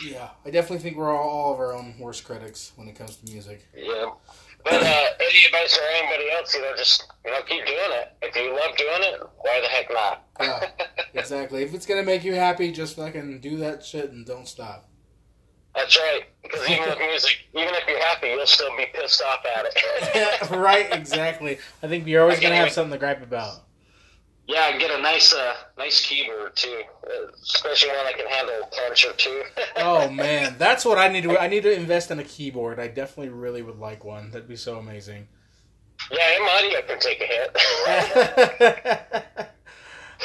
Yeah, I definitely think we're all, all of our own worst critics when it comes to music. Yeah. But uh, any advice for anybody else, you know, just you know, keep doing it. If you love doing it, why the heck not? Yeah. Exactly. If it's gonna make you happy, just fucking do that shit and don't stop. That's right. Because even with music, even if you're happy, you'll still be pissed off at it. right, exactly. I think you're always gonna have even- something to gripe about. yeah, and get a nice, uh, nice keyboard too, especially one that can handle a punch or two. Oh man, that's what I need to. I need to invest in a keyboard. I definitely really would like one. That'd be so amazing. yeah, and my audio can take a hit.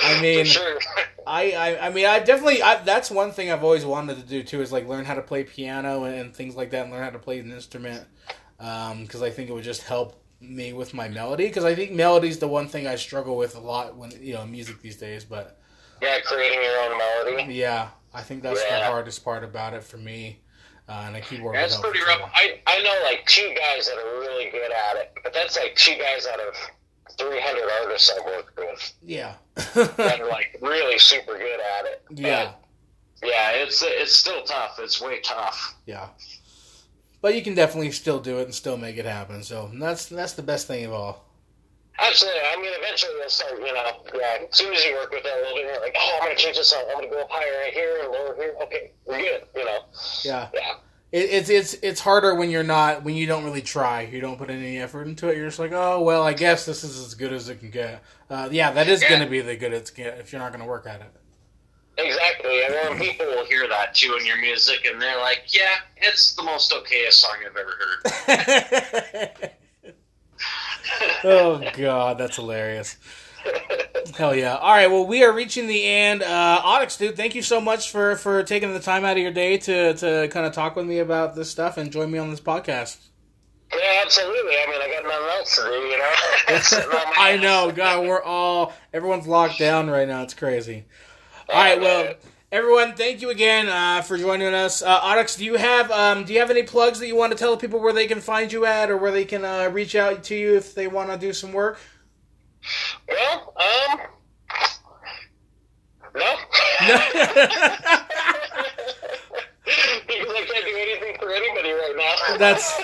I mean, sure. I, I, I mean, I definitely. I, that's one thing I've always wanted to do too is like learn how to play piano and, and things like that, and learn how to play an instrument. Because I think it would just help me with my melody. Because I think melody's the one thing I struggle with a lot when you know music these days. But Yeah, creating your own melody. yeah, I think that's the hardest part about it for me. Uh, and a keyboard. would That's pretty rough. I, I know like two guys that are really good at it, but that's like two guys out of 300 artists I've worked with Yeah. that are like really super good at it. yeah. Yeah, it's it's still tough. It's way tough. Yeah. But you can definitely still do it and still make it happen. So that's that's the best thing of all. Absolutely. I mean, eventually they'll start, you know, yeah, as soon as you work with it a little bit, you're like, oh, I'm going to change this up. I'm going to go up higher right here and lower here. Okay, we're good, you know. Yeah. Yeah. It, it's it's it's harder when you're not when you don't really try. You don't put any effort into it. You're just like, oh well, I guess this is as good as it can get. Uh, yeah, that is Yeah. going to be the good it's get if you're not going to work at it. Exactly. And then People will hear that too in your music, and they're like, "Yeah, it's the most okayest song I've ever heard." oh god, that's hilarious. Hell yeah! All right, well, we are reaching the end. Uh, Onyx, dude, thank you so much for for taking the time out of your day to to kind of talk with me about this stuff and join me on this podcast. Yeah, absolutely. I mean, I got nothing else to do, you know. Sitting on my I know, God, we're all everyone's locked down right now. It's crazy. All right, well, everyone, thank you again uh, for joining us. Uh, Onyx, do you have um, do you have any plugs that you want to tell people where they can find you at, or where they can uh, reach out to you if they want to do some work? Well, um, no. because I can't do anything for anybody right now. That's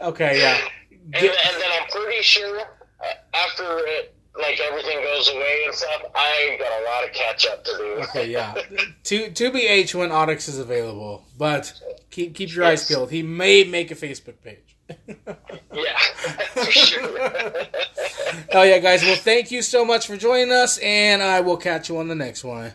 okay. Yeah. And, and then I'm pretty sure uh, after it, like everything goes away and stuff, I got a lot of catch up to do. Okay, yeah. To to be H when Onyx is available, but keep keep your eyes peeled. He may make a Facebook page. Yeah, for sure. Oh yeah, guys. Well, thank you so much for joining us, and I will catch you on the next one.